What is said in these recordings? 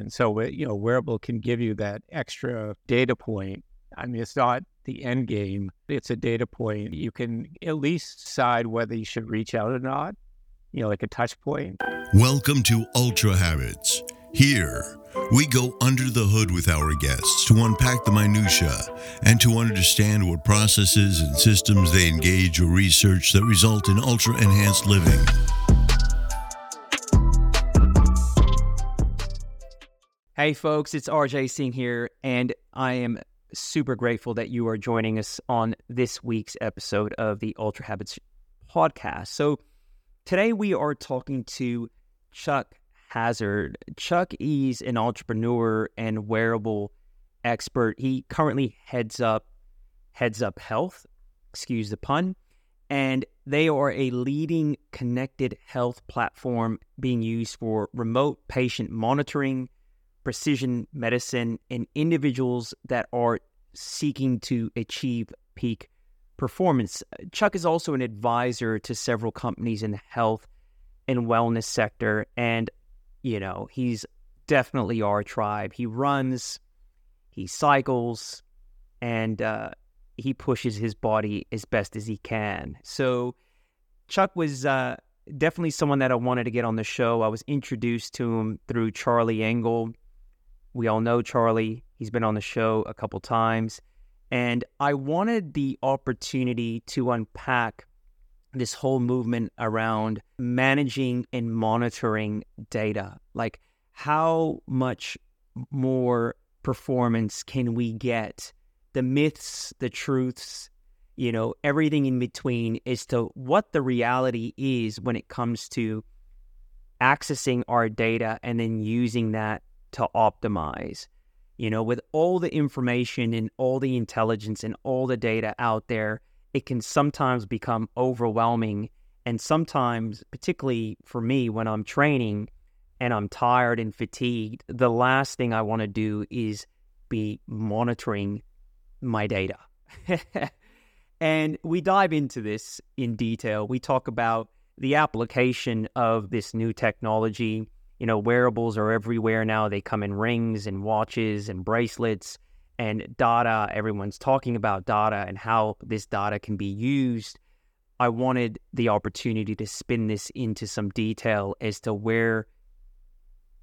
And so, you know, wearable can give you that extra data point. I mean, it's not the end game, it's a data point. You can at least decide whether you should reach out or not, you know, like a touch point. Welcome to Ultra Habits. Here, we go under the hood with our guests to unpack the minutiae and to understand what processes and systems they engage or research that result in ultra enhanced living. Hey, folks, it's RJ Singh here, and I am super grateful that you are joining us on this week's episode of the Ultra Habits podcast. So, today we are talking to Chuck Hazzard. Chuck is an entrepreneur and wearable expert. He currently heads up Heads Up Health, excuse the pun, and they are a leading connected health platform being used for remote patient monitoring precision medicine in individuals that are seeking to achieve peak performance. Chuck is also an advisor to several companies in the health and wellness sector. And, you know, he's definitely our tribe. He runs, he cycles, and uh, he pushes his body as best as he can. So, Chuck was uh, definitely someone that I wanted to get on the show. I was introduced to him through Charlie Engle we all know Charlie. He's been on the show a couple times. And I wanted the opportunity to unpack this whole movement around managing and monitoring data. Like, how much more performance can we get? The myths, the truths, you know, everything in between as to what the reality is when it comes to accessing our data and then using that to optimize. You know, with all the information and all the intelligence and all the data out there, it can sometimes become overwhelming. And sometimes, particularly for me, when I'm training and I'm tired and fatigued, the last thing I want to do is be monitoring my data. and we dive into this in detail. We talk about the application of this new technology you know, wearables are everywhere now. They come in rings and watches and bracelets and data. Everyone's talking about data and how this data can be used. I wanted the opportunity to spin this into some detail as to where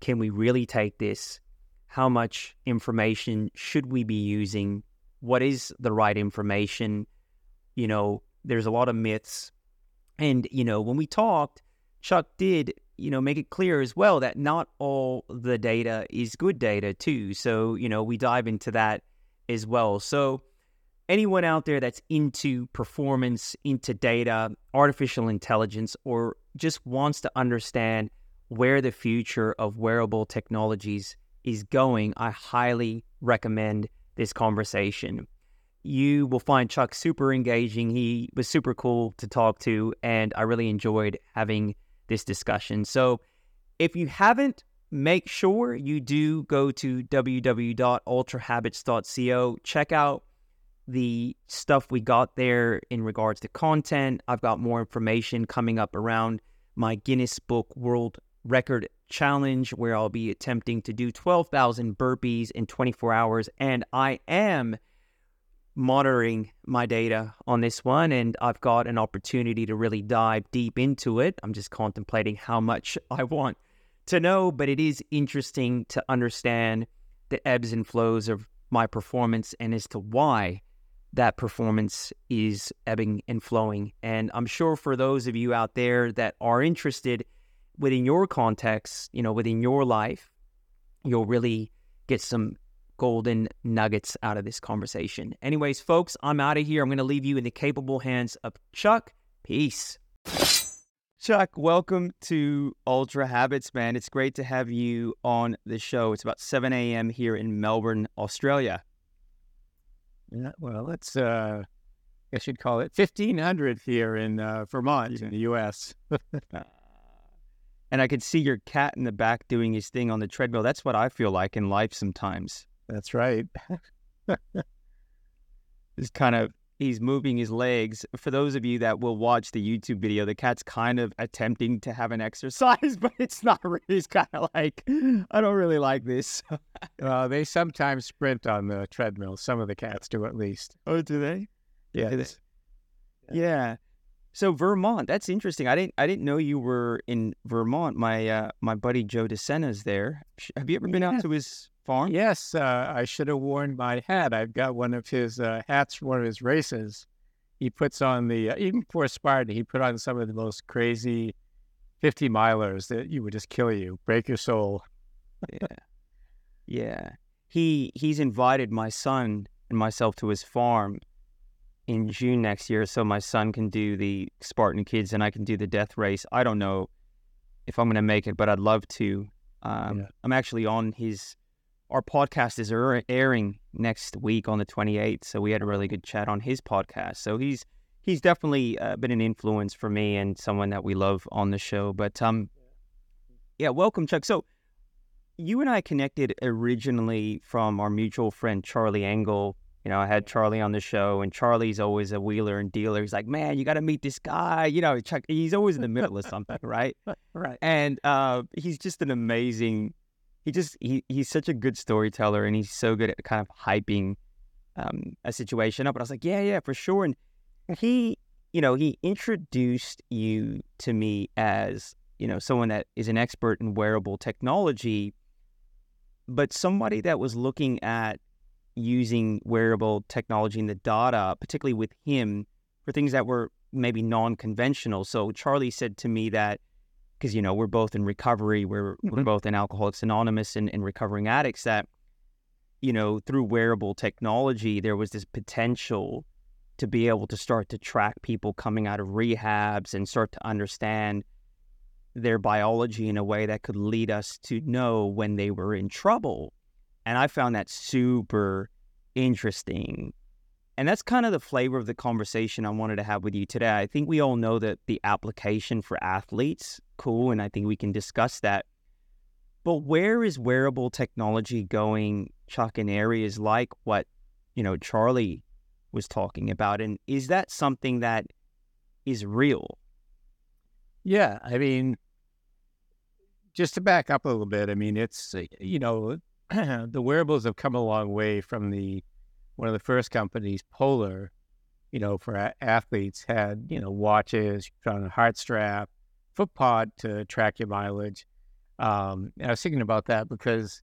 can we really take this? How much information should we be using? What is the right information? You know, there's a lot of myths. And, you know, when we talked, Chuck did you know, make it clear as well that not all the data is good data too. So, you know, we dive into that as well. So, anyone out there that's into performance, into data, artificial intelligence, or just wants to understand where the future of wearable technologies is going, I highly recommend this conversation. You will find Chuck super engaging. He was super cool to talk to, and I really enjoyed having this discussion. So if you haven't, make sure you do go to www.ultrahabits.co. Check out the stuff we got there in regards to content. I've got more information coming up around my Guinness Book World Record Challenge, where I'll be attempting to do 12,000 burpees in 24 hours. And I am monitoring my data on this one, and I've got an opportunity to really dive deep into it. I'm just contemplating how much I want to know, but it is interesting to understand the ebbs and flows of my performance and as to why that performance is ebbing and flowing. And I'm sure for those of you out there that are interested within your context, you know, within your life, you'll really get some golden nuggets out of this conversation. Anyways, folks, I'm out of here. I'm going to leave you in the capable hands of Chuck. Peace. Chuck, welcome to Ultra Habits, man. It's great to have you on the show. It's about 7 a.m. here in Melbourne, Australia. Yeah, well, it's, uh, I guess you'd call it 1500 here in uh, Vermont, in the U.S. and I could see your cat in the back doing his thing on the treadmill. That's what I feel like in life sometimes. That's right. Just kind of he's moving his legs. For those of you that will watch the YouTube video, the cat's kind of attempting to have an exercise, but it's not really. It's kind of like, I don't really like this. Uh, they sometimes sprint on the treadmill. Some of the cats do, at least. oh, do they? Yeah. they- Yeah. So Vermont, that's interesting. I didn't I didn't know you were in Vermont. My uh, my buddy Joe DeSena's there. Have you ever been Yeah. out to his farm? Yes, uh, I should have worn my hat. I've got one of his uh, hats from one of his races. He puts on the, uh, even for Spartan, he put on some of the most crazy 50 milers that you would just kill you, break your soul. yeah. Yeah. He he's invited my son and myself to his farm in June next year so my son can do the Spartan Kids and I can do the death race. I don't know if I'm going to make it, but I'd love to. Um, Yeah. I'm actually on his our podcast is airing next week on the 28th, so we had a really good chat on his podcast. So he's he's definitely uh, been an influence for me and someone that we love on the show. But um, yeah, welcome, Chuck. So you and I connected originally from our mutual friend Charlie Engle. You know, I had Charlie on the show, and Charlie's always a wheeler and dealer. He's like, "Man, you got to meet this guy." You know, Chuck. He's always in the middle of something, right? Right. And uh, he's just an amazing. He just he, he's such a good storyteller, and he's so good at kind of hyping um, a situation up. And I was like, "Yeah, yeah, for sure." And he, you know, he introduced you to me as you know someone that is an expert in wearable technology, but somebody that was looking at using wearable technology and the data, particularly with him, for things that were maybe non-conventional. So Charlie said to me that because you know we're both in recovery, we're we're Mhm. both in Alcoholics Anonymous and, and recovering addicts. That you know through wearable technology, there was this potential to be able to start to track people coming out of rehabs and start to understand their biology in a way that could lead us to know when they were in trouble. And I found that super interesting. And that's kind of the flavor of the conversation I wanted to have with you today. I think we all know that the application for athletes, cool, and I think we can discuss that. But where is wearable technology going, Chuck, in areas like what, you know, Charlie was talking about? And is that something that is real? Yeah, I mean, just to back up a little bit, I mean, it's you know, the wearables have come a long way from the one of the first companies, Polar, you know, for athletes had you know watches, on a heart strap, foot pod to track your mileage. Um, and I was thinking about that because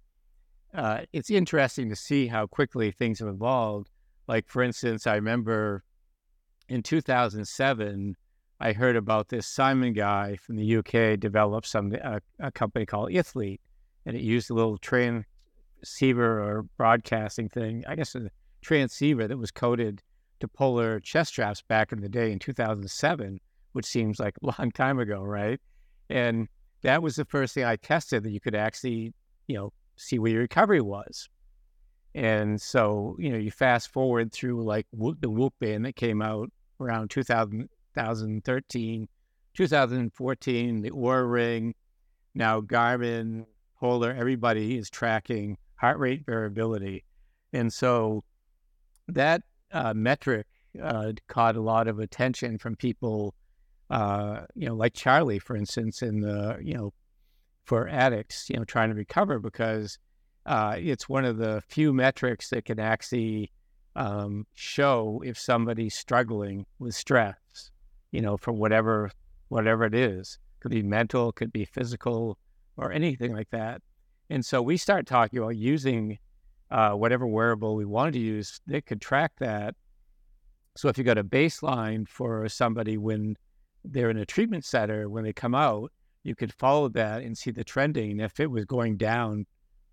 uh, it's interesting to see how quickly things have evolved. Like for instance, I remember in 2007. I heard about this Simon guy from the UK developed some a, a company called Ithlete, and it used a little transceiver or broadcasting thing. I guess transceiver that was coded to polar chest straps back in the day in 2007, which seems like a long time ago, right? And that was the first thing I tested that you could actually, you know, see where your recovery was. And so, you know, you fast forward through like the Whoop band that came out around 2000, 2013, 2014, the Oura Ring, now Garmin, Polar, everybody is tracking heart rate variability. And so that uh, metric uh, caught a lot of attention from people, uh, you know, like Charlie, for instance, in the, you know, for addicts, you know, trying to recover because uh, it's one of the few metrics that can actually um, show if somebody's struggling with stress, you know, for whatever whatever it is. Could be mental, could be physical, or anything like that. And so we start talking about using uh, whatever wearable we wanted to use that could track that. So if you got a baseline for somebody when they're in a treatment center, when they come out, you could follow that and see the trending. If it was going down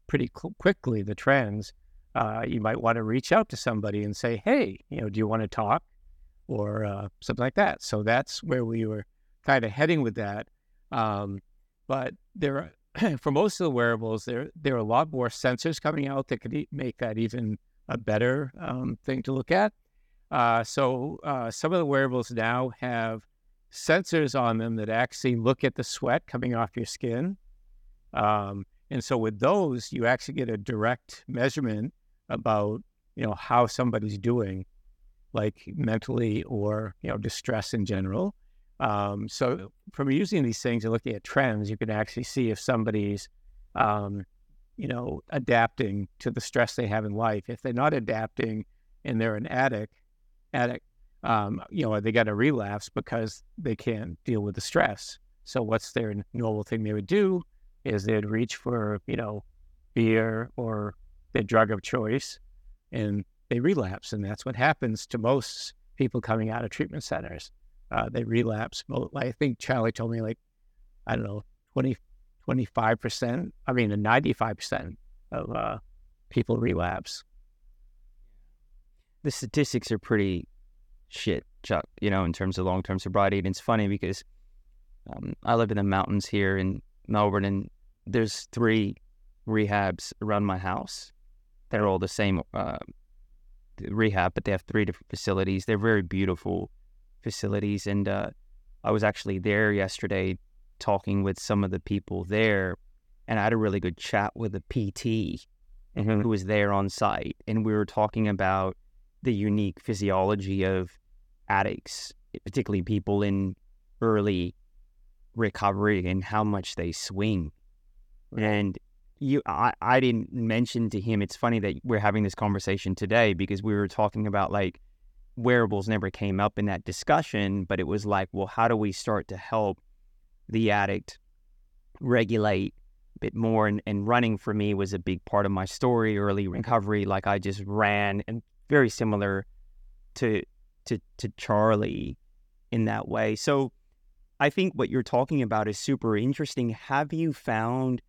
pretty cl- quickly, the trends, uh, you might want to reach out to somebody and say, "Hey, you know, do you want to talk?" or uh, something like that. So that's where we were kind of heading with that. Um, but there, are, for most of the wearables, there there are a lot more sensors coming out that could e- make that even a better um, thing to look at. Uh, so uh, some of the wearables now have sensors on them that actually look at the sweat coming off your skin. Um, and so with those, you actually get a direct measurement about you know how somebody's doing. like mentally or you know distress in general. Um, so from using these things and looking at trends, you can actually see if somebody's um, you know adapting to the stress they have in life. If they're not adapting and they're an addict, addict, um, you know, they got a relapse because they can't deal with the stress. So what's their normal thing they would do is they'd reach for you know beer or their drug of choice, and they relapse, and that's what happens to most people coming out of treatment centers uh, they relapse. I think Charlie told me like, I don't know, 20, 25%, I mean, 95% of uh, people relapse. The statistics are pretty shit, Chuck, you know, in terms of long term sobriety. And it's funny because um, I live in the mountains here in Melbourne, and there's three rehabs around my house. They're all the same uh, rehab, but they have three different facilities. They're very beautiful facilities. And uh, I was actually there yesterday talking with some of the people there, and I had a really good chat with a PT mm-hmm. who was there on site. And we were talking about the unique physiology of addicts, particularly people in early recovery and how much they swing. And you, I, I didn't mention to him. It's funny that we're having this conversation today because we were talking about like wearables never came up in that discussion, but it was like, well, how do we start to help the addict regulate a bit more? And, and running for me was a big part of my story, early mm-hmm. recovery. Like I just ran and very similar to to to Charlie in that way. So I think what you're talking about is super interesting. Have you found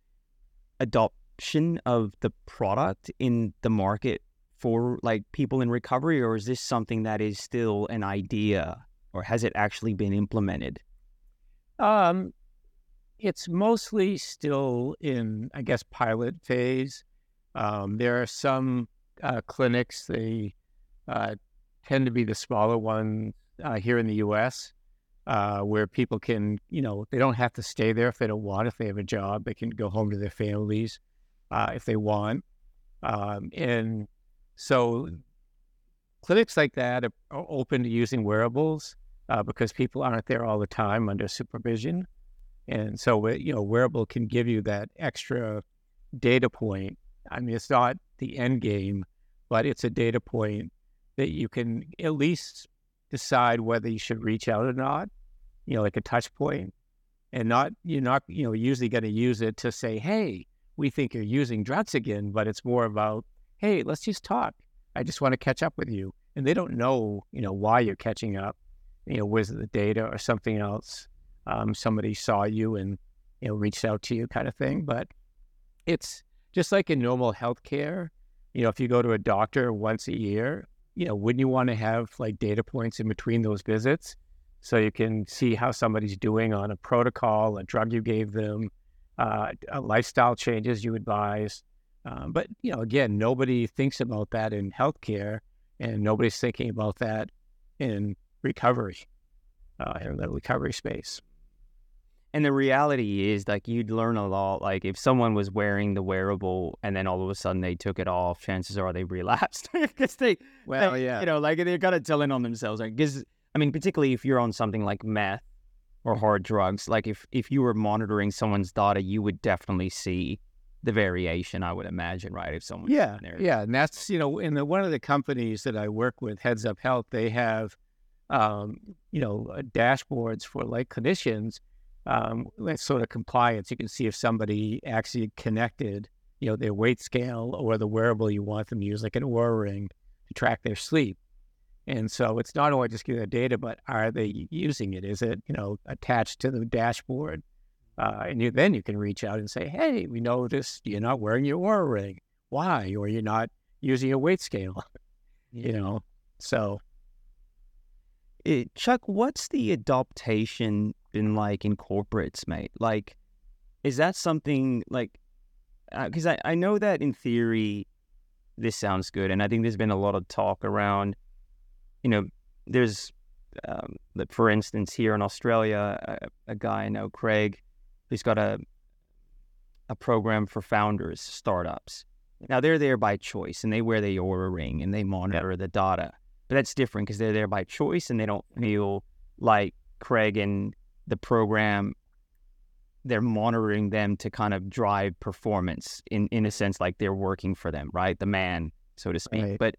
adoption of the product in the market for like people in recovery, or is this something that is still an idea, or has it actually been implemented? Um, it's mostly still in, I guess, pilot phase. Um, there are some uh, clinics; they uh, tend to be the smaller ones uh, here in the U.S. Uh, where people can, you know, they don't have to stay there if they don't want. If they have a job, they can go home to their families uh, if they want. Um, and so clinics like that are, open to using wearables uh, because people aren't there all the time under supervision. And so, you know, wearable can give you that extra data point. I mean, it's not the end game, but it's a data point that you can at least decide whether you should reach out or not, you know, like a touch point. And not, you're not, you know, usually going to use it to say, hey, we think you're using drugs again, but it's more about hey, let's just talk. I just want to catch up with you. And they don't know, you know, why you're catching up. You know, was it the data or something else? Um, somebody saw you and, you know, reached out to you kind of thing. But it's just like in normal healthcare. You know, if you go to a doctor once a year, you know, wouldn't you want to have like data points in between those visits so you can see how somebody's doing on a protocol, a drug you gave them, uh, lifestyle changes you advise, um, but you know, again, nobody thinks about that in healthcare, and nobody's thinking about that in recovery, uh, in the recovery space. And the reality is, like, you'd learn a lot. Like, if someone was wearing the wearable and then all of a sudden they took it off, chances are they relapsed because they, well, they, yeah, you know, like they're kind of telling on themselves. Because, I mean, particularly if you're on something like meth or hard drugs, like if if you were monitoring someone's data, you would definitely see the variation, I would imagine, right? If someone, yeah, yeah, and that's you know, in the one of the companies that I work with, Heads Up Health, they have, um, you know, uh, dashboards for like clinicians, um, sort of compliance. You can see if somebody actually connected, you know, their weight scale or the wearable you want them to use, like an Oura ring, to track their sleep. And so it's not only just getting the data, but are they using it? Is it, you know, attached to the dashboard? Uh, and you, then you can reach out and say, hey, we noticed you're not wearing your Oura ring. Why? Or you're not using a weight scale, you know? So. It, eh, Chuck, what's the adaptation been like in corporates, mate? Like, is that something like, because uh, I, I know that in theory, this sounds good. And I think there's been a lot of talk around, you know, there's, um, for instance, here in Australia, a, a guy I know, Craig, He's got a a program for founders, startups. Now they're there by choice, and they wear the Oura ring and they monitor yep. the data. but that's different because they're there by choice and they don't feel like Craig and the program they're monitoring them to kind of drive performance in in a sense like they're working for them right the man so to speak Right. but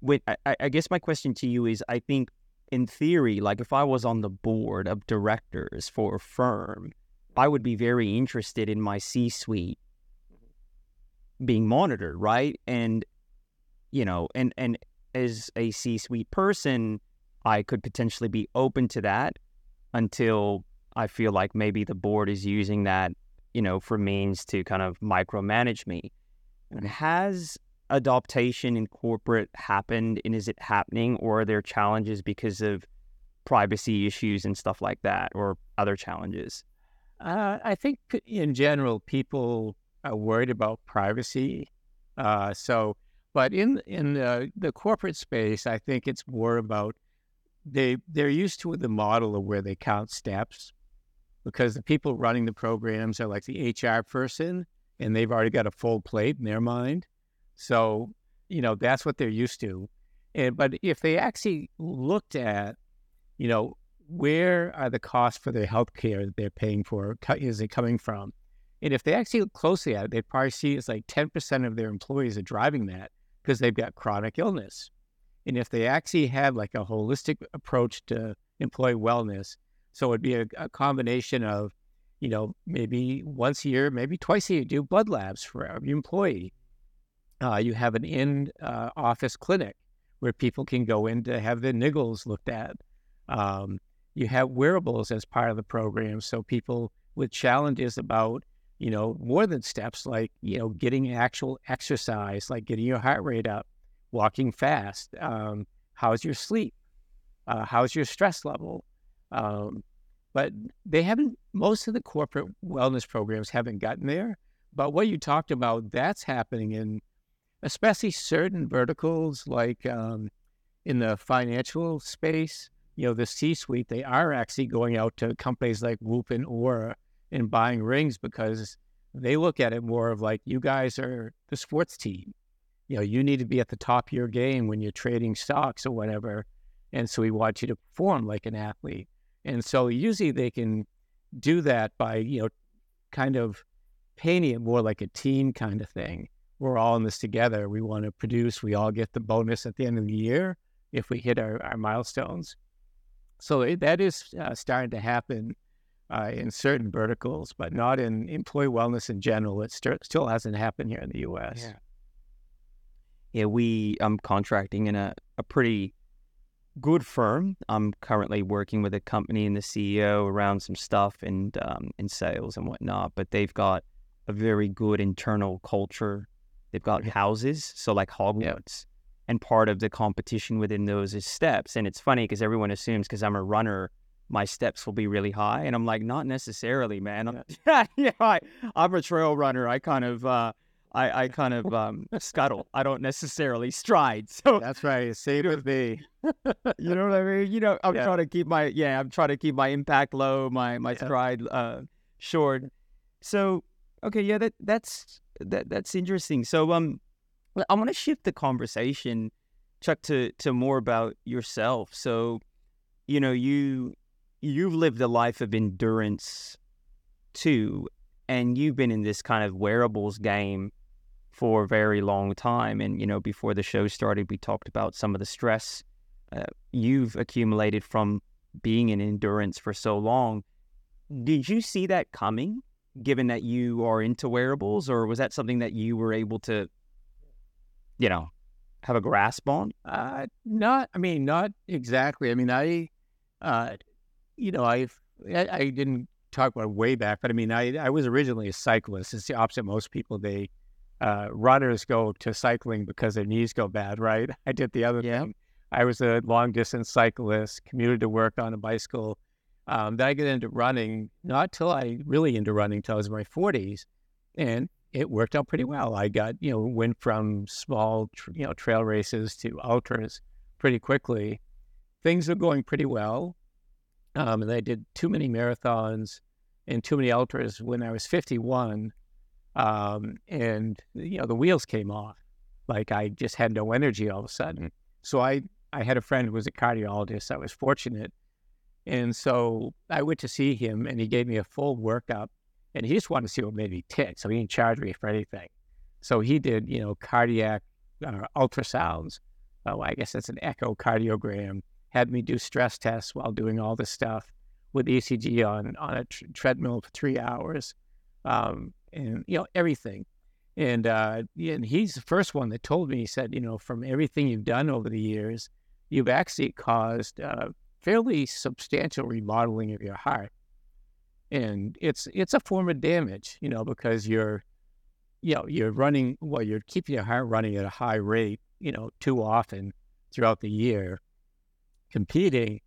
with I, I guess my question to you is i think in theory like if i was on the board of directors for a firm i would be very interested in my c suite mm-hmm. being monitored right and you know and and as a c suite person i could potentially be open to that until I feel like maybe the board is using that, you know, for means to kind of micromanage me. And has adaptation in corporate happened and is it happening or are there challenges because of privacy issues and stuff like that or other challenges? Uh, I think in general, people are worried about privacy. Uh, so, but in in the, the corporate space, I think it's more about they they're used to the model of where they count steps, because the people running the programs are like the HR person, and they've already got a full plate in their mind. So, you know, that's what they're used to. And but if they actually looked at, you know, where are the costs for their health care that they're paying for? Is it coming from? And if they actually look closely at it, they probably see it's like 10% of their employees are driving that because they've got chronic illness. And if they actually had like a holistic approach to employee wellness, so it'd be a, a combination of, you know, maybe once a year, maybe twice a year, do blood labs for every employee. Uh, you have an in uh, office clinic where people can go in to have their niggles looked at. Um, you have wearables as part of the program, so people with challenges about you know more than steps like you know getting actual exercise, like getting your heart rate up, walking fast. Um, how's your sleep? Uh, how's your stress level? Um, but they haven't. Most of the corporate wellness programs haven't gotten there. But what you talked about, that's happening in especially certain verticals like um, in the financial space, you know, the C suite, they are actually going out to companies like Whoop and Oura and buying rings because they look at it more of like, you guys are the sports team. You know, you need to be at the top of your game when you're trading stocks or whatever. And so we want you to perform like an athlete. And so usually they can do that by, you know, kind of painting it more like a team kind of thing we're all in this together. We want to produce. We all get the bonus at the end of the year if we hit our, our milestones. So it, that is uh, starting to happen uh, in certain verticals, but not in employee wellness in general. It st- still hasn't happened here in the U.S. Yeah, we I'm contracting in a, a pretty good firm. I'm currently working with a company and the CEO around some stuff and um, in sales and whatnot. But they've got a very good internal culture. They've got houses, so like Hogwarts, and part of the competition within those is steps. And it's funny because everyone assumes because I'm a runner, my steps will be really high, and I'm like, not necessarily, man. I'm, yeah, I, I'm a trail runner. I kind of. Uh, I, I kind of um, scuttle. I don't necessarily stride. So That's right. Same with me. you know what I mean? You know, I'm Yeah. trying to keep my yeah, I'm trying to keep my impact low, my my Yeah. stride uh, short. So okay, yeah, that that's that that's interesting. So um, I want to shift the conversation, Chuck, to to more about yourself. So, you know, you you've lived a life of endurance too, and you've been in this kind of wearables game for a very long time. And you know, before the show started, we talked about some of the stress uh, you've accumulated from being in endurance for so long. Did you see that coming, given that you are into wearables, or was that something that you were able to, you know, have a grasp on? Uh, not, I mean, not exactly. I mean, I, uh, you know, I've, I, I didn't talk about way back, but I mean, I, I was originally a cyclist. It's the opposite. Most people, they, uh, runners go to cycling because their knees go bad, right? I did the other Yeah. thing. I was a long distance cyclist, commuted to work on a bicycle. Um, then I get into running, not till I really into running till I was in my 40s. And it worked out pretty well. I got, you know, went from small, tr- you know, trail races to ultras pretty quickly. Things are going pretty well. Um, and I did too many marathons and too many ultras when I was 51. Um, and, you know, the wheels came off. Like I just had no energy all of a sudden. So I, I had a friend who was a cardiologist. I was fortunate. And so I went to see him and he gave me a full workup and he just wanted to see what made me tick. So he didn't charge me for anything. So he did, you know, cardiac uh, ultrasounds. Oh, I guess that's an echocardiogram. Had me do stress tests while doing all this stuff with ECG on on a tr- treadmill for three hours, um, and you know everything. And uh, and he's the first one that told me. He said, you know, from everything you've done over the years, you've actually caused uh, fairly substantial remodeling of your heart, and it's it's a form of damage, you know, because you're, you know, you're running well, you're keeping your heart running at a high rate, you know, too often throughout the year, competing,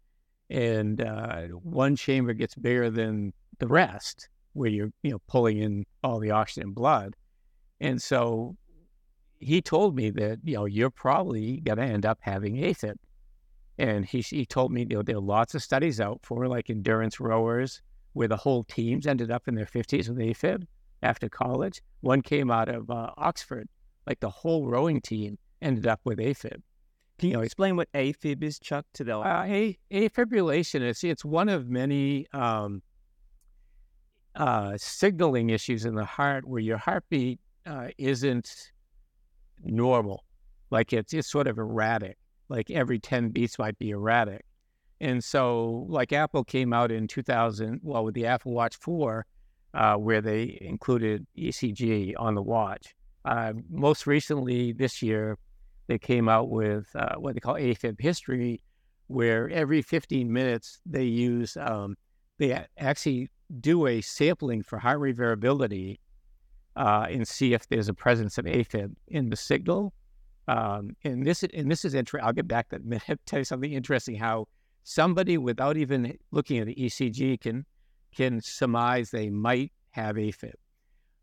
and uh, one chamber gets bigger than the rest, where you're you know pulling in all the oxygen and blood, and so he told me that you know you're probably going to end up having AFib, and he he told me you know there are lots of studies out for like endurance rowers where the whole teams ended up in their 50s with AFib after college. One came out of uh, Oxford, like the whole rowing team ended up with AFib. Can you, explain what AFib is, Chuck, to the uh, a, afibrillation? It's it's one of many um, uh, signaling issues in the heart where your heartbeat uh, isn't normal, like it's it's sort of erratic. Like every ten beats might be erratic, and so like Apple came out in 2000, well with the Apple Watch 4, uh, where they included ECG on the watch. Uh, most recently this year, they came out with uh, what they call AFib history, where every 15 minutes they use, um, they actually do a sampling for heart rate variability uh, and see if there's a presence of AFib in the signal. Um, and this and this is interesting. I'll get back to that minute. Tell you something interesting. How somebody without even looking at the ECG can can surmise they might have AFib.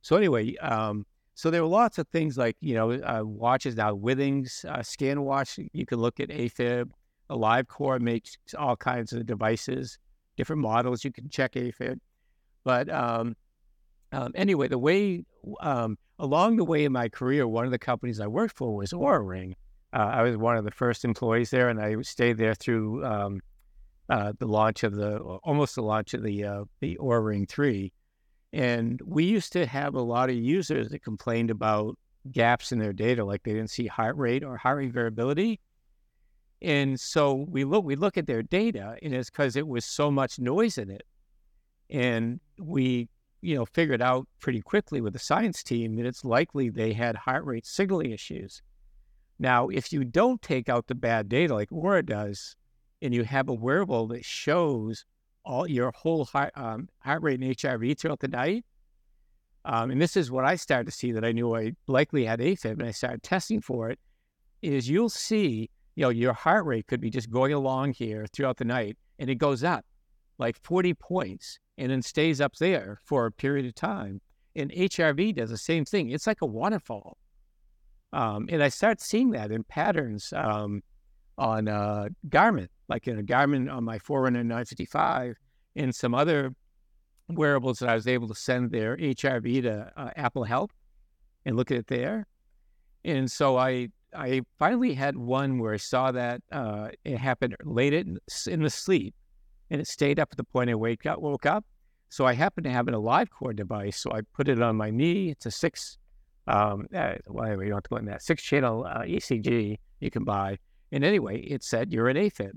So anyway, um, so there are lots of things like, you know, uh, watches now, Withings, uh, Scan Watch, you can look at AFib. AliveCor makes all kinds of devices, different models, you can check AFib. But um, um, anyway, the way, um, along the way in my career, one of the companies I worked for was Oura Ring. Uh, I was one of the first employees there, and I stayed there through um, uh, the launch of the, almost the launch of the, uh, the Oura Ring 3. And we used to have a lot of users that complained about gaps in their data, like they didn't see heart rate or heart rate variability. And so we look we look at their data, and it's because it was so much noise in it. And we, you know, figured out pretty quickly with the science team that it's likely they had heart rate signaling issues. Now, if you don't take out the bad data like Oura does, and you have a wearable that shows all your whole heart, um, heart rate and HRV throughout the night. Um, and this is what I started to see that I knew I likely had AFib, and I started testing for it. Is you'll see, you know, your heart rate could be just going along here throughout the night, and it goes up like 40 points, and then stays up there for a period of time. And HRV does the same thing. It's like a waterfall. Um, and I start seeing that in patterns um, on uh, Garmin like in a Garmin on my Forerunner 955 and some other wearables that I was able to send their HRV to uh, Apple Health and look at it there. And so I I finally had one where I saw that uh, it happened late in, in the sleep, and it stayed up at the point I wake up woke up. So I happened to have an AliveCor device, so I put it on my knee. It's a six, um, uh, well, anyway, you don't have to go in that six channel uh, ECG you can buy. And anyway, it said you're an AFib.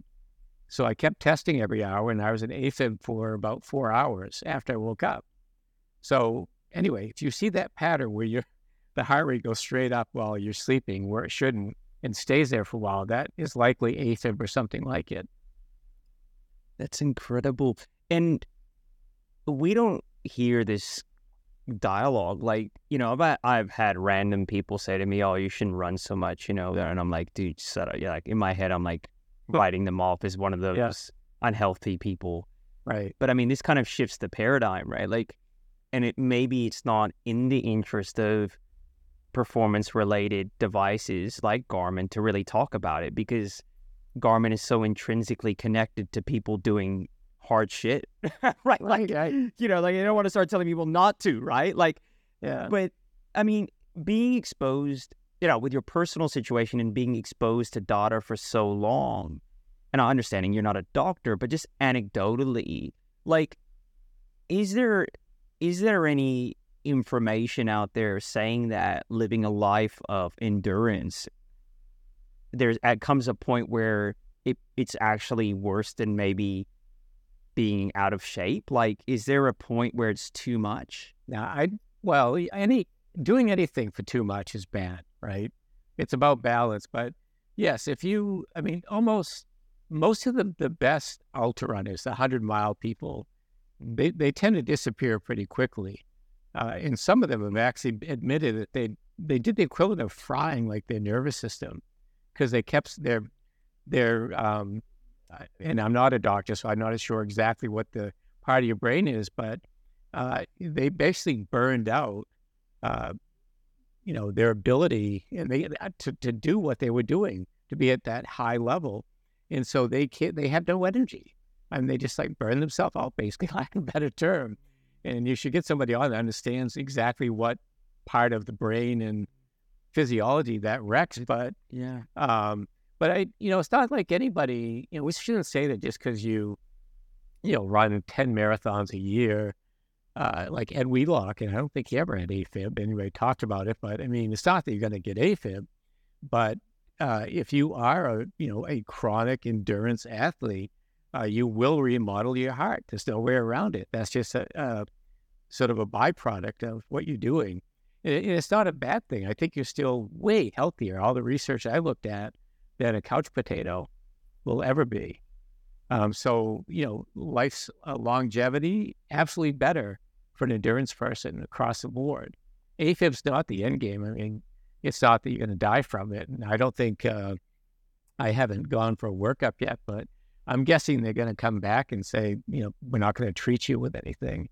So I kept testing every hour, and I was in AFib for about four hours after I woke up. So anyway, if you see that pattern where your the heart rate goes straight up while you're sleeping, where it shouldn't, and stays there for a while, that is likely AFib or something like it. That's incredible, and we don't hear this dialogue. Like, you know, I've, I've had random people say to me, "Oh, you shouldn't run so much," you know, and I'm like, "Dude, shut up." Yeah, like in my head, I'm like, writing them off as one of those yes. unhealthy people. Right. But I mean, this kind of shifts the paradigm, right? Like, and it maybe it's not in the interest of performance related devices like Garmin to really talk about it because Garmin is so intrinsically connected to people doing hard shit. right. Like, right. you know, like I don't want to start telling people not to, right? Like, yeah. But I mean, being exposed you know, with your personal situation and being exposed to data for so long, and understanding you're not a doctor, but just anecdotally, like, is there is there any information out there saying that living a life of endurance, there's at comes a point where it, it's actually worse than maybe being out of shape? Like, is there a point where it's too much? Now, I well, any doing anything for too much is bad, right? It's about balance. But yes, if you, I mean, almost most of the, the best ultra runners, the 100 mile people, they, they tend to disappear pretty quickly. Uh, and some of them have actually admitted that they, they did the equivalent of frying like their nervous system because they kept their, their, um, and I'm not a doctor, so I'm not sure exactly what the part of your brain is, but uh, they basically burned out uh, you know, their ability and they uh, to, to do what they were doing to be at that high level. And so they can't, they have no energy. I mean, they just like burn themselves out, basically, lack a better term. And you should get somebody on that understands exactly what part of the brain and physiology that wrecks. But yeah, um, but I, you know, it's not like anybody. You know, we shouldn't say that just because you, you know, run ten marathons a year uh, like Ed Whitlock, and I don't think he ever had AFib. Anyway, talked about it, but I mean, it's not that you're going to get AFib, but uh, if you are a you know a chronic endurance athlete, uh, you will remodel your heart. There's no way around it. That's just a, a sort of a byproduct of what you're doing. And it's not a bad thing. I think you're still way healthier. All the research I looked at than a couch potato will ever be. Um, so you know, life's uh, longevity absolutely better for an endurance person across the board. AFib's not the end game. I mean, it's not that you're going to die from it. And I don't think uh, I haven't gone for a workup yet, but I'm guessing they're going to come back and say, you know, we're not going to treat you with anything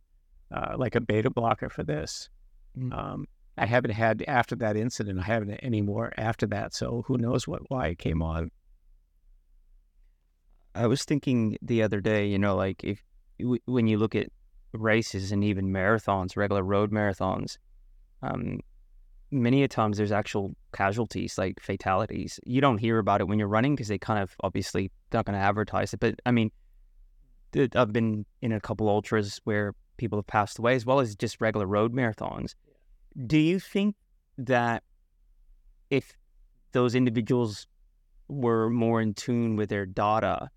uh, like a beta blocker for this. Mm-hmm. Um, I haven't had after that incident. I haven't any more after that. So who knows what why it came on. I was thinking the other day, you know, like if when you look at races and even marathons, regular road marathons, um, many a times there's actual casualties like fatalities. You don't hear about it when you're running because they kind of obviously not going to advertise it. But I mean, I've been in a couple ultras where people have passed away as well as just regular road marathons. Do you think that if those individuals were more in tune with their data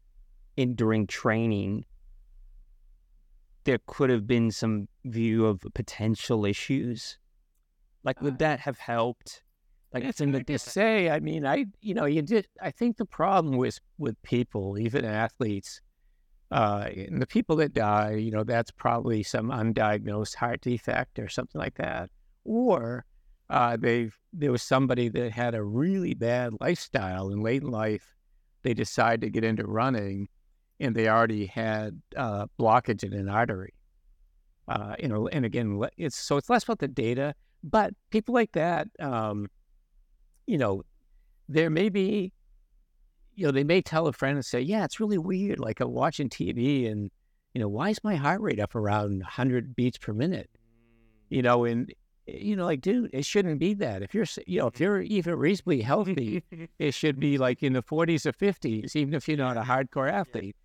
in during training there could have been some view of potential issues? Like, would uh, that have helped? Like, it's hard to say. I mean, I, you know, you did. I think the problem with with people, even athletes, uh, and the people that die, you know, that's probably some undiagnosed heart defect or something like that, or uh, they've there was somebody that had a really bad lifestyle in late life. They decide to get into running, and they already had uh, blockage in an artery. Uh, you know, and again, it's so it's less about the data, but people like that, um, you know, there may be, you know, they may tell a friend and say, "Yeah, it's really weird. Like I'm watching TV, and you know, why is my heart rate up around 100 beats per minute? You know, and you know, like, dude, it shouldn't be that. If you're, you know, if you're even reasonably healthy, it should be like in the 40s or 50s, even if you're not a hardcore athlete.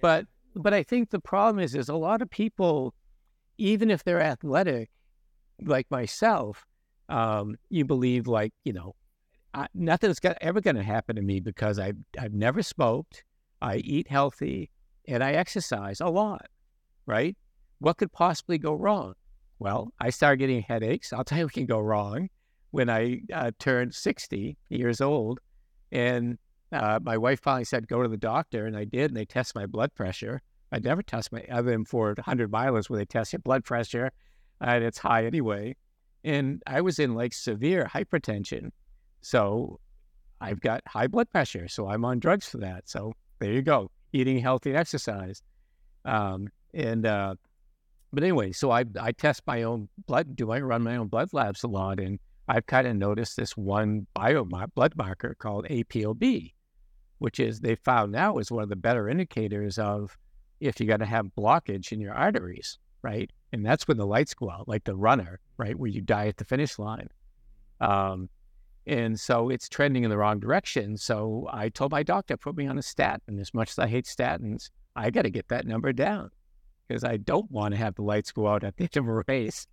But but I think the problem is is a lot of people, even if they're athletic, like myself, um, you believe like you know, I, nothing's got, ever going to happen to me because I've I've never smoked, I eat healthy, and I exercise a lot, right? What could possibly go wrong? Well, I started getting headaches. I'll tell you what can go wrong when I uh, turned 60 years old. And uh, my wife finally said, go to the doctor. And I did. And they test my blood pressure. I never test my, other than for 100 milers where they test your blood pressure and it's high anyway. And I was in like severe hypertension. So I've got high blood pressure. So I'm on drugs for that. So there you go. Eating healthy and exercise. Um, and, uh, but anyway, so I, I test my own blood, do I run my own blood labs a lot? And I've kind of noticed this one bio blood marker called APOB which is they found now is one of the better indicators of if you're going to have blockage in your arteries, right? And that's when the lights go out, like the runner, right, where you die at the finish line. Um, And so it's trending in the wrong direction. So I told my doctor, put me on a statin. As much as I hate statins, I got to get that number down because I don't want to have the lights go out at the end of a race.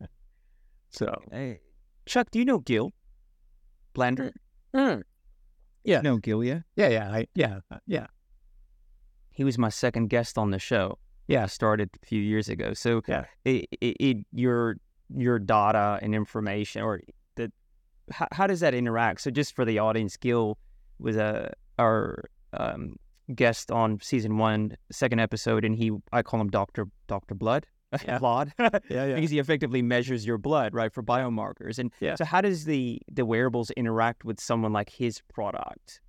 so, Hey, Chuck, do you know Gil Blander? mm, Yeah. No, Gil, yeah. yeah, yeah, I, yeah, uh, yeah, He was my second guest on the show. yeah, I started a few years ago. So Yeah. it, it, it, your your data and information, or the how, how does that interact? So just for the audience, Gil was a our um, guest on season one, second episode, and he I call him Doctor Doctor Blood. Yeah. Blood, yeah, because he effectively measures your blood, right, for biomarkers. And Yeah. so, how does the the wearables interact with someone like his product?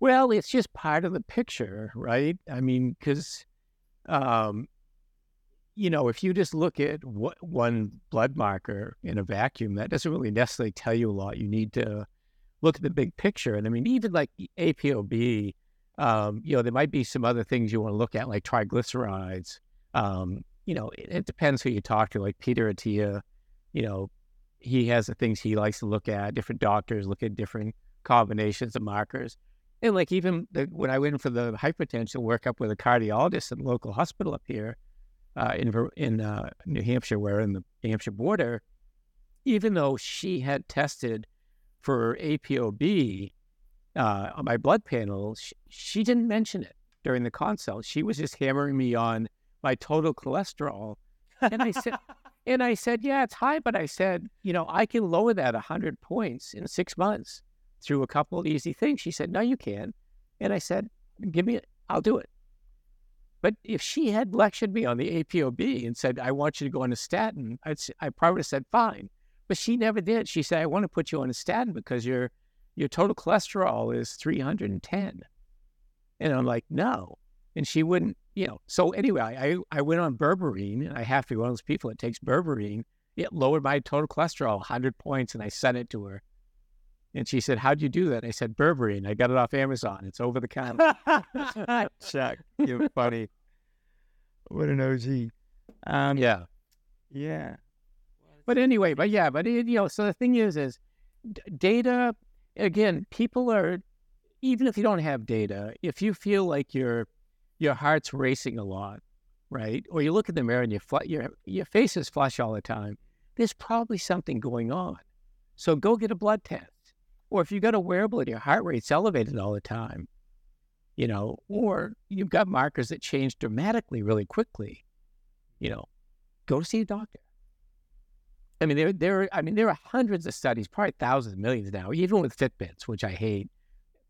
Well, it's just part of the picture, right? I mean, because, um, you know, if you just look at what one blood marker in a vacuum, that doesn't really necessarily tell you a lot. You need to look at the big picture. And I mean, even like APOB, um, you know, there might be some other things you want to look at, like triglycerides. Um, you know, it, it depends who you talk to. Like Peter Attia, you know, he has the things he likes to look at. Different doctors look at different combinations of markers. And like even the, when I went for the hypertension workup with a cardiologist at the local hospital up here uh, in in uh, New Hampshire, where in the New Hampshire border, even though she had tested for APOB uh, on my blood panel, she, she didn't mention it during the consult. She was just hammering me on my total cholesterol, and I said, and I said, yeah, it's high, but I said, you know, I can lower that hundred points in six months through a couple of easy things. She said, no, you can. And I said, give me it. I'll do it. But if she had lectured me on the APOB and said, I want you to go on a statin, I'd, I probably would have said, fine. But she never did. She said, I want to put you on a statin because your, your total cholesterol is 310. And I'm like, no. And she wouldn't, you know. So anyway, I, I went on berberine, and I have to be one of those people that takes berberine. It lowered my total cholesterol 100 points, and I sent it to her. And she said, How'd you do that? And I said, Berberine. I got it off Amazon. It's over the counter. Chuck, you're funny. What an OG. Um, yeah. yeah. But anyway, but yeah, but it, you know, so the thing is, is d- data, again, people are, even if you don't have data, if you feel like your, your heart's racing a lot, right? Or you look in the mirror and your, fl- your, your face is flush all the time, there's probably something going on. So go get a blood test. Or if you've got a wearable and your heart rate's elevated all the time, you know, or you've got markers that change dramatically really quickly, you know, go to see a doctor. I mean, there, there, I mean, there are hundreds of studies, probably thousands, millions now, even with Fitbits, which I hate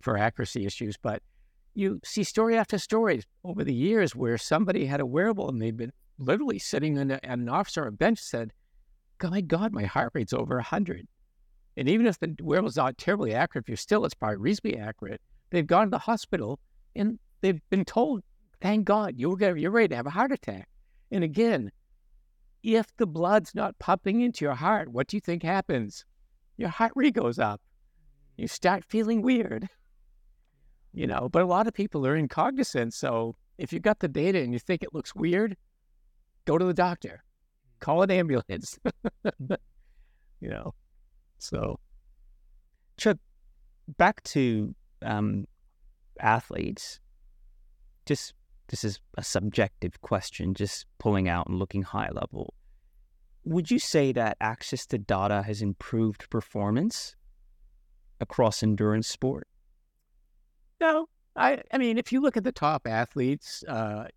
for accuracy issues. But you see story after story over the years where somebody had a wearable and they've been literally sitting in a, an office or a bench said, my God, my heart rate's over hundred. And even if the wearable's not terribly accurate, if you're still, it's probably reasonably accurate. They've gone to the hospital and they've been told, "Thank God, you're gonna, you're ready to have a heart attack." And again, if the blood's not pumping into your heart, what do you think happens? Your heart rate goes up. You start feeling weird. You know, but a lot of people are incognizant. So if you've got the data and you think it looks weird, go to the doctor, call an ambulance. you know, so Chuck, back to um, athletes. Just this is a subjective question, just pulling out and looking high level. Would you say that access to data has improved performance across endurance sport? No, I, I mean, if you look at the top athletes uh,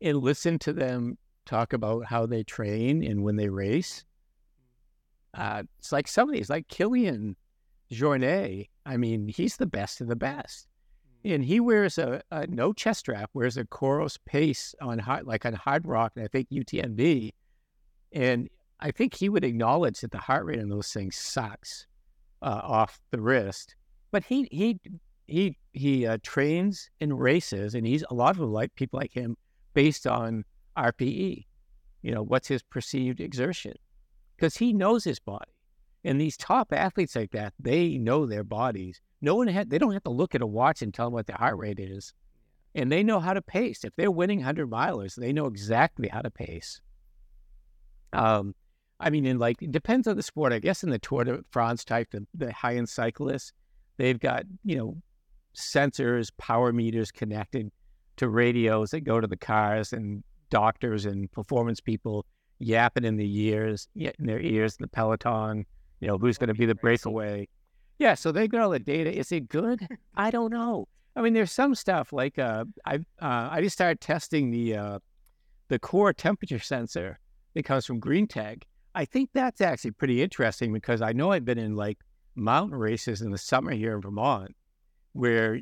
and listen to them talk about how they train and when they race, uh, it's like some of these, like Kilian Jornet. I mean, he's the best of the best. And he wears a, a no chest strap, wears a Coros Pace on hard, like on Hardrock, and I think UTMB. And I think he would acknowledge that the heart rate on those things sucks uh, off the wrist. But he he he he uh, trains and races, and he's a lot of like people like him based on RPE. You know, what's his perceived exertion? Because he knows his body. And these top athletes like that, they know their bodies. No one had, they don't have to look at a watch and tell them what their heart rate is. And they know how to pace. If they're winning 100 milers, they know exactly how to pace. Um, I mean, in like, it depends on the sport. I guess in the Tour de France type, the, the high end cyclists, they've got, you know, sensors, power meters connected to radios that go to the cars and doctors and performance people yapping in the ears, in their ears, the peloton, you know, who's going to be the breakaway. Yeah, so they got all the data. Is it good? I don't know. I mean, there's some stuff like uh, I uh, I just started testing the uh, the core temperature sensor that comes from greenTEG. I think that's actually pretty interesting because I know I've been in like mountain races in the summer here in Vermont, where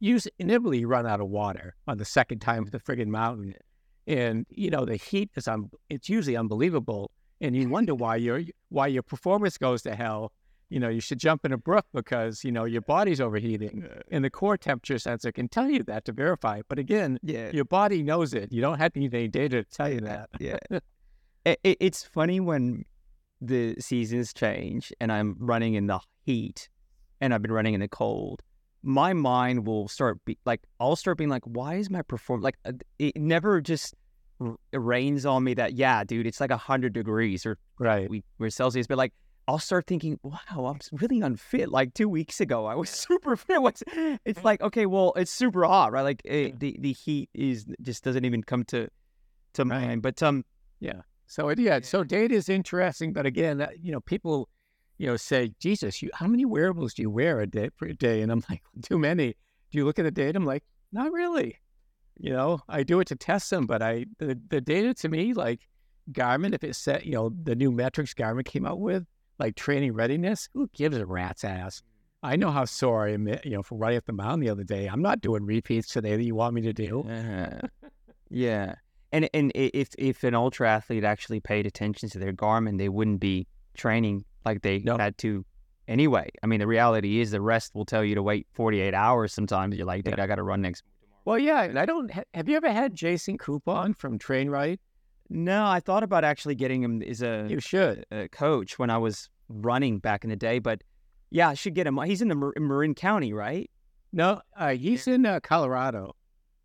you inevitably run out of water on the second time of the friggin' mountain, and you know the heat is um, it's usually unbelievable, and you wonder why your why your performance goes to hell you know, you should jump in a brook because, you know, your body's overheating. And the core temperature sensor can tell you that to verify. But again, yeah. your body knows it. You don't have to need any data to tell you that. Yeah. it, it's funny when the seasons change and I'm running in the heat and I've been running in the cold. My mind will start be like, I'll start being like, why is my performance like, uh, it never just rains on me that, yeah, dude, it's like a 100 degrees or right. we, we're Celsius, but like, I'll start thinking, wow, I'm really unfit. Like two weeks ago, I was super fit. What's, it's like, okay, well, it's super hot, right? Like it, the the heat is just doesn't even come to to right. mind. But um, yeah. So it, yeah, so data is interesting, but again, uh, you know, people, you know, say, Jesus, you, how many wearables do you wear a day per day? And I'm like, too many. Do you look at the data? I'm like, not really. You know, I do it to test them, but I the, the data to me, like Garmin, if it set, you know, the new metrics Garmin came out with, like training readiness, who gives a rat's ass? I know how sore I am, you know, for running up the mountain the other day. I'm not doing repeats today that you want me to do. Uh-huh. yeah. And and if if an ultra athlete actually paid attention to their Garmin, they wouldn't be training like they no. had to anyway. I mean, the reality is the rest will tell you to wait 48 hours sometimes. You're like, dude, yeah. I got to run next Well, yeah. And I don't, have you ever had Jason Coupon from Train Right? No, I thought about actually getting him as a you should a coach when I was running back in the day, but yeah, I should get him. He's in the Mar- Marin County, right? No, uh, he's in uh, Colorado.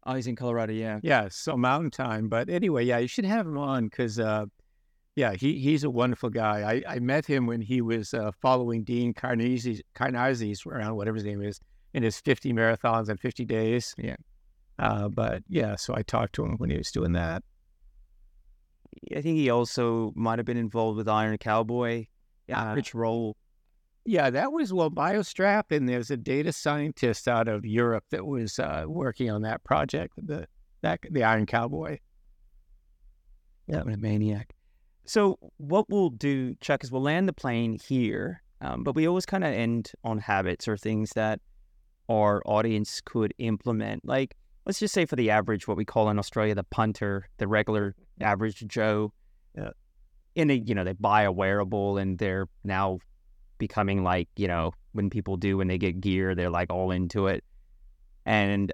Oh, he's in Colorado. Yeah, yeah. So Mountain Time, but anyway, yeah, you should have him on because, uh, yeah, he he's a wonderful guy. I, I met him when he was uh, following Dean Karnazes Karnazes around whatever his name is in his 50 marathons and 50 days. Yeah. Uh, but yeah, so I talked to him when he was doing that. I think he also might have been involved with Iron Cowboy. Yeah, uh, Rich Roll. Yeah, that was well BioStrap, and there's a data scientist out of Europe that was uh, working on that project, the that the Iron Cowboy. Yeah, a maniac. So what we'll do, Chuck, is we'll land the plane here, um, but we always kind of end on habits or things that our audience could implement. Like, let's just say for the average, what we call in Australia the punter, the regular average Joe. Uh, in a, you know, they buy a wearable and they're now becoming like, you know, when people do when they get gear, they're like all into it. And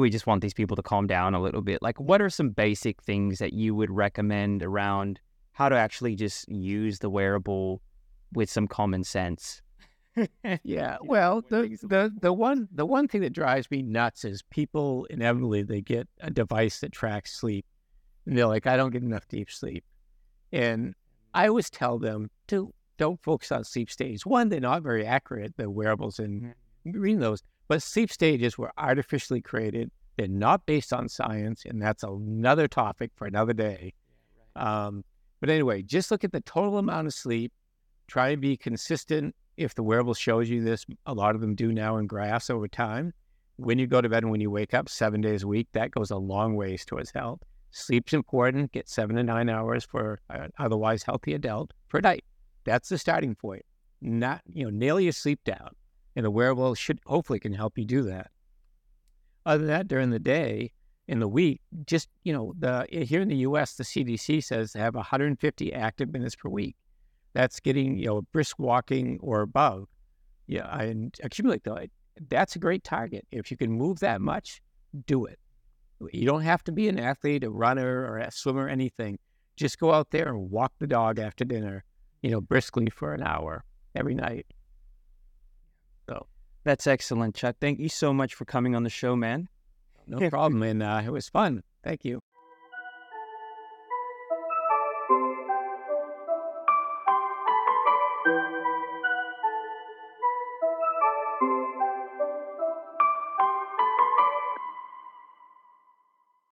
we just want these people to calm down a little bit. Like, what are some basic things that you would recommend around how to actually just use the wearable with some common sense? yeah, well, the, the the one the one thing that drives me nuts is people inevitably they get a device that tracks sleep and they're like, I don't get enough deep sleep. And I always tell them to don't focus on sleep stages. One, they're not very accurate, the wearables and mm-hmm. reading those, but sleep stages were artificially created. They're not based on science, and that's another topic for another day. Um, but anyway, just look at the total amount of sleep. Try and be consistent. If the wearable shows you this, a lot of them do now in graphs over time. When you go to bed and when you wake up seven days a week, that goes a long ways towards health. Sleep's important. Get seven to nine hours for an otherwise healthy adult per night. That's the starting point. Not, you know, nail your sleep down. And a wearable should hopefully can help you do that. Other than that, during the day, in the week, just, you know, the eh, here in the US, the CDC says have 150 active minutes per week. That's getting, you know, brisk walking or above. Yeah, and accumulate that. That's a great target. If you can move that much, do it. You don't have to be an athlete, a runner, or a swimmer, anything. Just go out there and walk the dog after dinner, you know, briskly for an hour every night. That's excellent, Chuck. Thank you so much for coming on the show, man. No problem. And uh, it was fun. Thank you.